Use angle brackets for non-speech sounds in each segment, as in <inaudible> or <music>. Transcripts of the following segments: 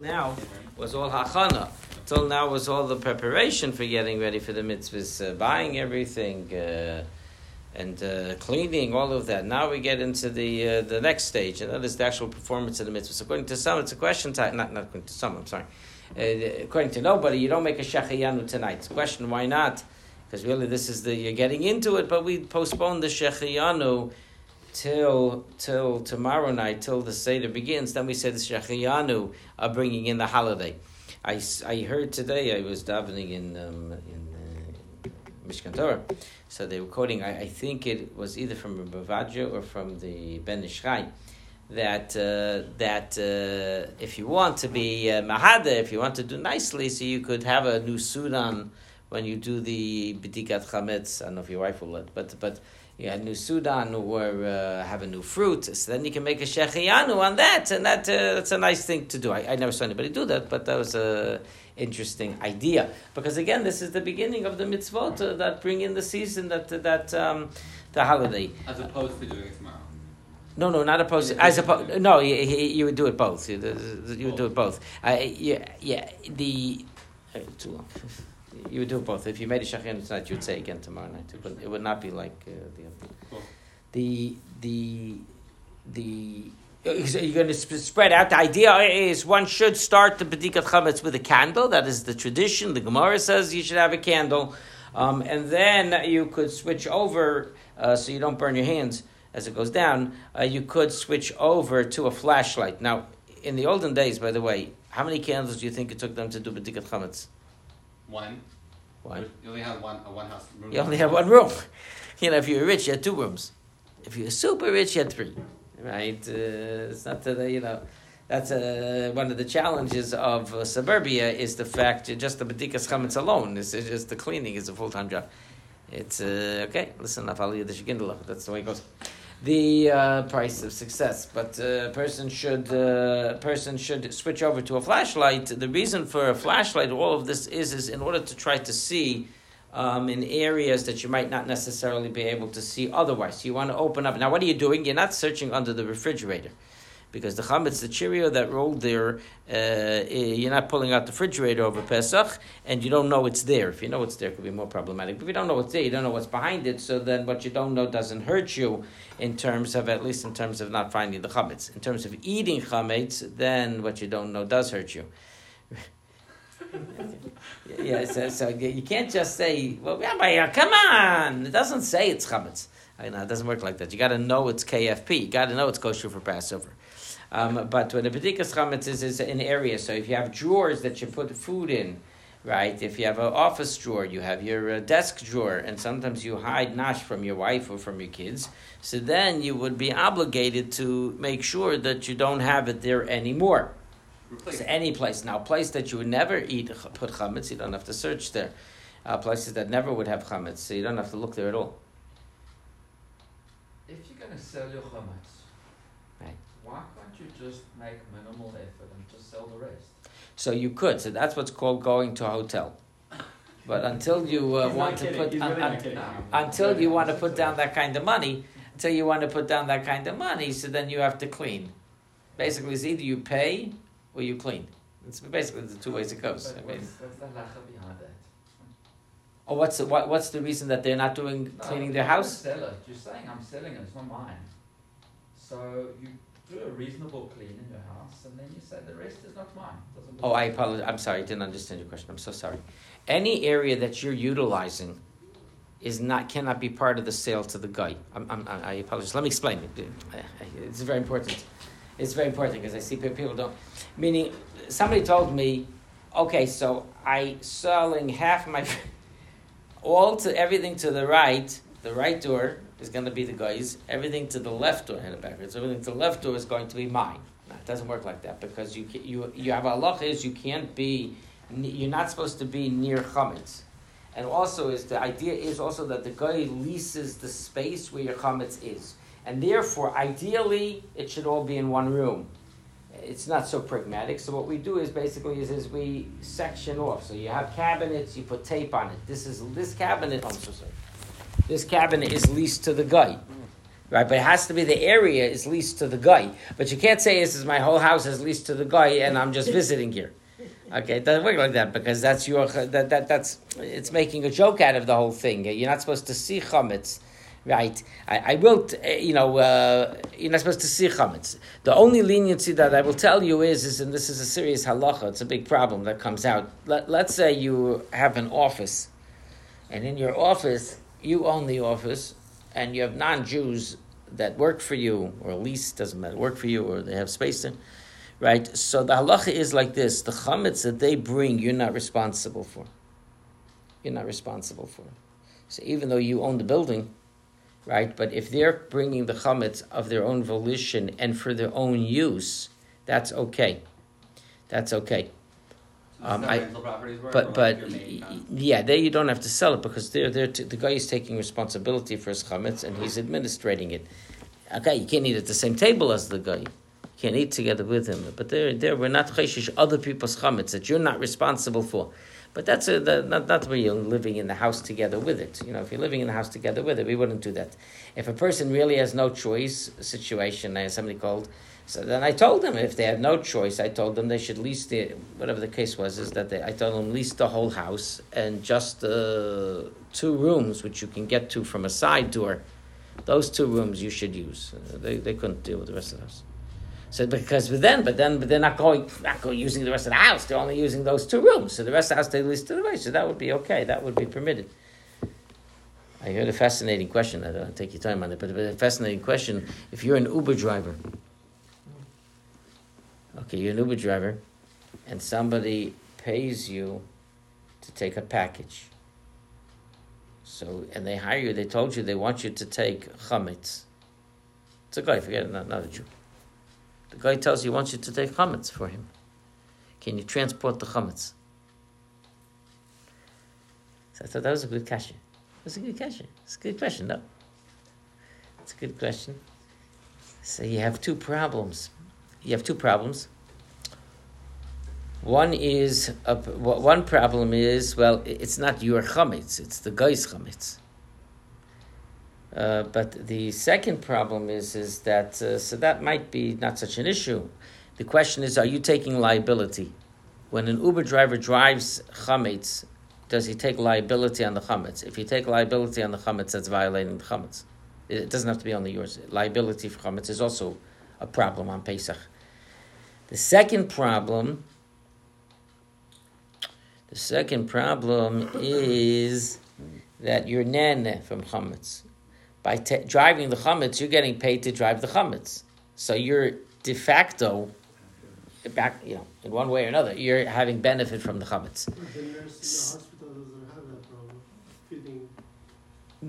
now was all hachana. Till now was all the preparation for getting ready for the mitzvahs, uh, buying everything, uh, and uh, cleaning, all of that. Now we get into the uh, the next stage, and that is the actual performance of the mitzvahs. According to some, it's a question time. Not not according to some. I'm sorry. Uh, according to nobody, you don't make a shechayanu tonight. Question why not? Because really, this is the you're getting into it, but we postpone the shechayanu till till tomorrow night, till the Seder begins, then we say the Shechayanu are bringing in the holiday. I, I heard today, I was davening in, um, in uh, Mishkan Torah, so they were quoting, I, I think it was either from Rav Ovadia or from the Ben Ish Chai, that, uh, that uh, if you want to be uh, mehader, if you want to do nicely, so you could have a new suit on when you do the B'dikat Chametz. I don't know if your wife will let, but, but you had new Sudan or uh, have a new fruit. So then you can make a shechiyanu on that, and that uh, that's a nice thing to do. I, I never saw anybody do that, but that was a interesting idea because again, this is the beginning of the mitzvot uh, that bring in the season that that um, the holiday. As opposed to doing it tomorrow. No, no, not opposed. As opposed, no, you, you would do it both. You, you would do it both. Yeah, yeah. The too long. You would do both. If you made a shachin tonight, you would say again tomorrow night. But it would not be like uh, the other. Cool. The the the. You're going to spread out. The idea is one should start the bedikat chametz with a candle. That is the tradition. The Gemara says you should have a candle, um, and then you could switch over uh, so you don't burn your hands as it goes down. Uh, you could switch over to a flashlight. Now, in the olden days, by the way, how many candles do you think it took them to do bedikat chametz? One. Why? You only have one a one house room. You only have one room. You know, if you're rich, you had two rooms. If you're super rich, you had three. Right? Uh, it's not that, you know, that's uh, one of the challenges of uh, suburbia is the fact that just the bedikas chametz alone. This is just the cleaning is a full time job. It's uh, okay. Listen, that's the way it goes. The uh, price of success, but a uh, person should uh, person should switch over to a flashlight. The reason for a flashlight, all of this is, is in order to try to see um, in areas that you might not necessarily be able to see otherwise. You want to open up. Now, what are you doing? You're not searching under the refrigerator because the chametz, the Cheerio that rolled there, uh, you're not pulling out the refrigerator over Pesach, and you don't know it's there. If you know it's there, it could be more problematic. But if you don't know what's there, you don't know what's behind it. So then, what you don't know doesn't hurt you in terms of at least in terms of not finding the chametz. In terms of eating chametz, then what you don't know does hurt you. <laughs> yeah, so, so, you can't just say, "Well, come on!" It doesn't say it's chametz. I know it doesn't work like that. You got to know it's KFP. You got to know it's kosher for Passover. Um, but when the bedikas chametz is, is an area, so if you have drawers that you put food in, right? If you have an office drawer, you have your uh, desk drawer, and sometimes you hide nash from your wife or from your kids. So then you would be obligated to make sure that you don't have it there anymore. So any place now, place that you would never eat put chametz, you don't have to search there. Uh, places that never would have chametz, so you don't have to look there at all. If you're going to sell your chametz, right. why can't you just make minimal effort and just sell the rest? So you could. So that's what's called going to a hotel. But until you uh, want to put really until you want to put down that kind of money, until you want to put down that kind of money, so then you have to clean. Basically, it's either you pay or you clean. It's basically the two ways it goes. But I mean, what's, what's the halacha behind that? Oh, what's the, what, what's the reason that they're not doing cleaning No, their house? You're saying I'm selling it, it's not mine. So you do a reasonable clean in your house, and then you say the rest is not mine. Oh, I apologize. I'm sorry. I didn't understand your question. I'm so sorry. Any area that you're utilizing is not cannot be part of the sale to the guy. I'm, I'm, I apologize. Let me explain it. It's very important. It's very important because I see people don't. Meaning, somebody told me, okay, so I selling half my, <laughs> all to everything to the right. The right door is going to be the guy's. Everything to the left door, head backwards. Everything to the left door is going to be mine. No, it doesn't work like that because you you you have a halacha is you can't be you're not supposed to be near chametz, and also is the idea is also that the guy leases the space where your chametz is, and therefore ideally it should all be in one room. It's not so pragmatic. So what we do is basically is, is we section off. So you have cabinets, you put tape on it. This is this cabinet. I'm so sorry. This cabinet is leased to the guy. right? But it has to be the area is leased to the guy. But you can't say this is my whole house is leased to the guy and I'm just visiting here. Okay, it doesn't work like that because that's your that, that that's it's making a joke out of the whole thing. You're not supposed to see chametz, right? I, I will, eh, you know, uh, you're not supposed to see chametz. The only leniency that I will tell you is, is and this is a serious halacha. It's a big problem that comes out. Let, let's say you have an office, and in your office you own the office, and you have non-Jews that work for you, or at least doesn't matter, work for you, or they have space there right? So the halacha is like this: the chametz that they bring, you're not responsible for. You're not responsible for. So even though you own the building, right? But if they're bringing the chametz of their own volition and for their own use, that's okay. That's okay. Um, I, but but yeah, there you don't have to sell it because they're, they're t- the guy is taking responsibility for his chametz and he's administrating it. Okay, you can't eat at the same table as the guy You can't eat together with him. But there, there we're not chayshish other people's chametz that you're not responsible for. But that's a, the, not, not when you're living in the house together with it. You know, if you're living in the house together with it, we wouldn't do that. If a person really has no choice situation, as somebody called, so then I told them if they had no choice, I told them they should lease the whatever the case was. Is that they, I told them lease the whole house and just uh, two rooms which you can get to from a side door. Those two rooms you should use. They, they couldn't deal with the rest of the house. So because but then, but then, but they're not going, not going using the rest of the house. They're only using those two rooms. So the rest of the house they lease to the right. So that would be okay. That would be permitted. I heard a fascinating question. I don't want to take your time on it, but a fascinating question. If you're an Uber driver, okay, you're an Uber driver, and somebody pays you to take a package. So, and they hire you. They told you they want you to take chametz. It's a guy. Forget it. Not, not a Jew. The guy tells you he wants you to take chametz for him. Can you transport the chametz? So I thought that was a good question. That's a good question. It's a good question, though. It's a good question. So you have two problems. You have two problems. One is a, one problem is well, it's not your chametz; it's the guy's chametz. Uh, but the second problem is is that uh, so that might be not such an issue. The question is, are you taking liability? When an Uber driver drives chametz, does he take liability on the chametz? If you take liability on the chametz, that's violating the chametz. It doesn't have to be only yours. Liability for chametz is also a problem on Pesach. The second problem, the second problem is that you're nehene from chametz by te- driving the chametz, you're getting paid to drive the chametz. So you're de facto back, you know, in one way or another, you're having benefit from the chametz.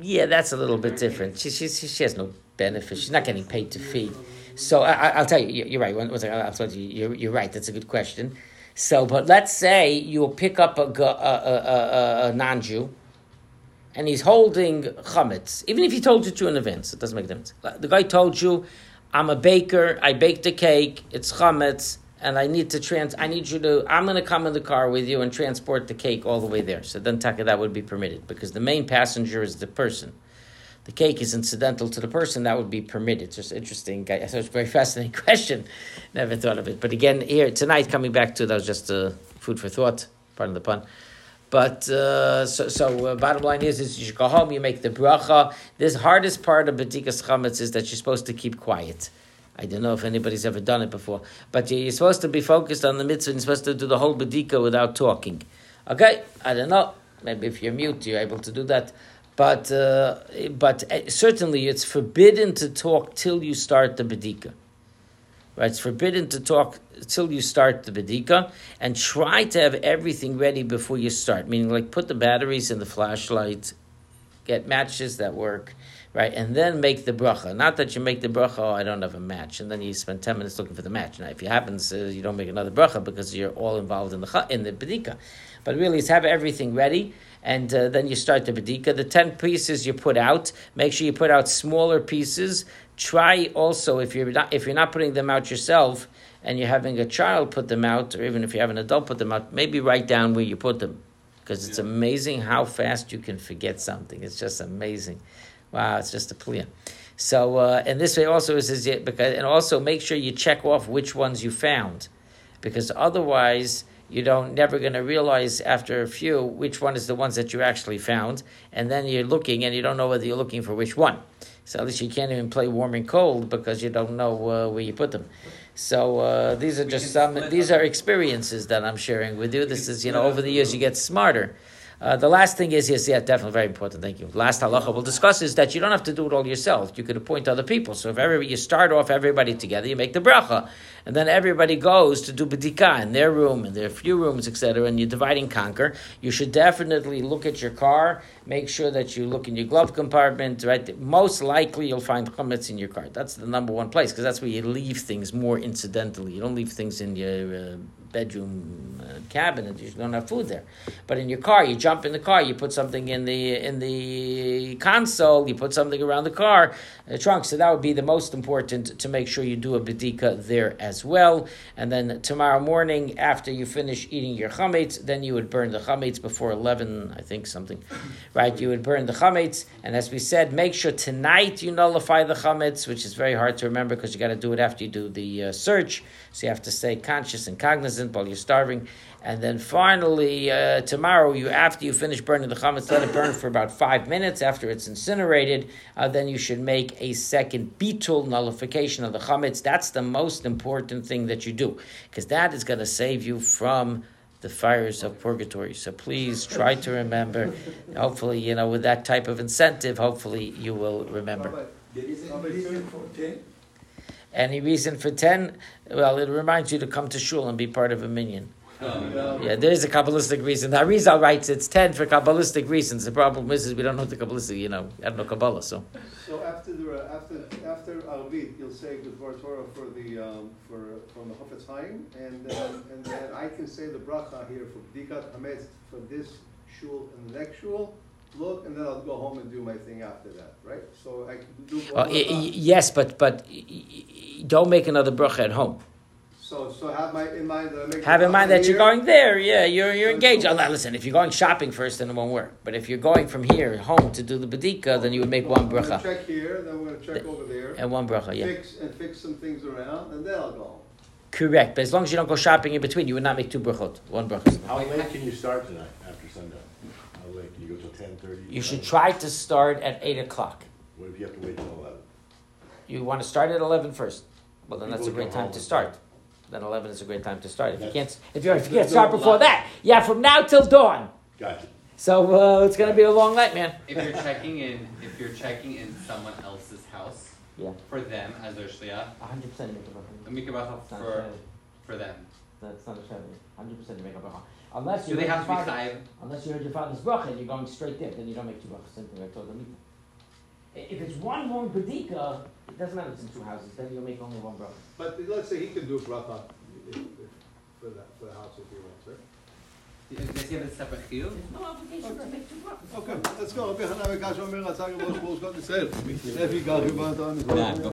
Yeah, that's a little bit different. She, she, she has no benefit. She's not getting paid to feed. So I, will tell you, you're right. One, one second, I'll tell you, you're, you're right. That's a good question. So, but let's say you'll pick up a, a, a, a, a non-Jew and he's holding chametz, even if he told you to in advance, it doesn't make a difference. The guy told you, "I'm a baker. I baked a cake. It's chametz, and I need to trans. I need you to. I'm going to come in the car with you and transport the cake all the way there." So then, taka that would be permitted because the main passenger is the person. The cake is incidental to the person. That would be permitted. Just interesting. I thought it was a very fascinating <laughs> question. Never thought of it. But again, here tonight, coming back to that was just uh, food for thought. Pardon the pun. But uh, so, so uh, bottom line is, is you go home, you make the bracha. This hardest part of bedikas chametz is that you're supposed to keep quiet. I don't know if anybody's ever done it before, but you're supposed to be focused on the mitzvah and you're supposed to do the whole bedika without talking. Okay, I don't know. Maybe if you're mute, you're able to do that. But uh, but uh, certainly it's forbidden to talk till you start the bedika. Right? It's forbidden to talk till you start the bedika, and try to have everything ready before you start. Meaning, like put the batteries in the flashlight, get matches that work, right, and then make the bracha. Not that you make the bracha. Oh, I don't have a match, and then you spend ten minutes looking for the match. Now, if it happens, uh, you don't make another bracha because you're all involved in the in the bedika. But really, it's have everything ready and uh, then you start the bedika. The ten pieces you put out, make sure you put out smaller pieces. Try also if you're not if you're not putting them out yourself and you're having a child put them out, or even if you have an adult put them out, maybe write down where you put them, because it's amazing how fast you can forget something. It's just amazing. Wow, it's just a plea. So, uh, and this way also is, is it because, and also make sure you check off which ones you found, because otherwise you don't never going to realize after a few which one is the ones that you actually found, and then you're looking and you don't know whether you're looking for which one. So at least you can't even play warm and cold because you don't know uh, where you put them. So uh, these are just some. These are experiences that I'm sharing with you. This is you know over the years you get smarter. Uh, the last thing is yes, yeah, definitely very important. Thank you. Last halacha we'll discuss is that you don't have to do it all yourself. You could appoint other people. So if everybody you start off everybody together, you make the bracha, and then everybody goes to do bedika in their room, in their few rooms, etc. And you divide and conquer. You should definitely look at your car. Make sure that you look in your glove compartment. Right, most likely you'll find chametz in your car. That's the number one place because that's where you leave things more incidentally. You don't leave things in your uh, bedroom uh, cabinet. You don't have food there. But in your car, you jump in the car, you put something in the in the console, you put something around the car, the trunk. So that would be the most important to make sure you do a bedika there as well. And then tomorrow morning, after you finish eating your chametz, then you would burn the chametz before eleven, I think something, right? You would burn the chametz, and as we said, make sure tonight you nullify the chametz, which is very hard to remember because you got to do it after you do the uh, search. So you have to stay conscious and cognizant while you're starving. And then finally, uh, tomorrow, you after you finish burning the chametz, let it burn for about five minutes. After it's incinerated, uh, then you should make a second bitul nullification of the chametz. That's the most important thing that you do, because that is going to save you from the fires of purgatory. So please try to remember. Hopefully, you know, with that type of incentive, hopefully you will remember. Any reason for 10? Well, it reminds you to come to shul and be part of a minyan. <laughs> Yeah, there is a Kabbalistic reason. The Arizal writes it's 10 for Kabbalistic reasons. The problem is, is we don't know the Kabbalistic, you know, I don't know Kabbalah, so. So after the, after, after Arvit, you'll say the Dvar Torah for the, um, for, from the Chofetz Chaim, and then, and then I can say the bracha here for Bdikat Hametz for this shul and the next shul, look, and then I'll go home and do my thing after that, right? So I can do Uh, y- y- yes, but but don't make another bracha at home. So, so have my, in mind that I make. the Have in mind bracha that you're going there. Yeah, you're you're engaged. Oh, now listen, if you're going shopping first, then it won't work. But if you're going from here home to do the bedika, then you would make one I'm bracha check here, then we're gonna check over there, and one bracha. Yeah, fix, and fix some things around, and then I'll go correct. But as long as you don't go shopping in between, you would not make two brachot. One bracha. How late can you start tonight after sundown? How late? Can you go till ten thirty? You should try to start at eight o'clock. What if you have to wait till eleven? You want to start at 11 first. Well, then that's a great time to start. Then 11 is a great time to start. If you can't, if, you're, if you can't start before that, yeah, from now till dawn. Gotcha. So uh, it's going to be a long night, man. If you're checking in, if you're checking in someone else's house Yeah, for them as their shliach, 100% make a mikvah bracha It's not for a for them. That's not a Saturday. 100% make a bracha. Unless Do you they heard have to your be father- Unless you heard your father's bracha and you're going straight there, then you don't make two brachas. Same thing I told them. If it's one long bedika, it doesn't matter if it's in two houses. Then you'll make only one bracha. But let's say he can do bracha if, if, for that, for the house if he wants, right? Does he have a separate chiyuv? There's no obligation to make two brachas. Okay, let's go. Rabbi Hanan Bekash Omer, Ratzak, Rosh Chosh, God Yisrael. If you got, you want on.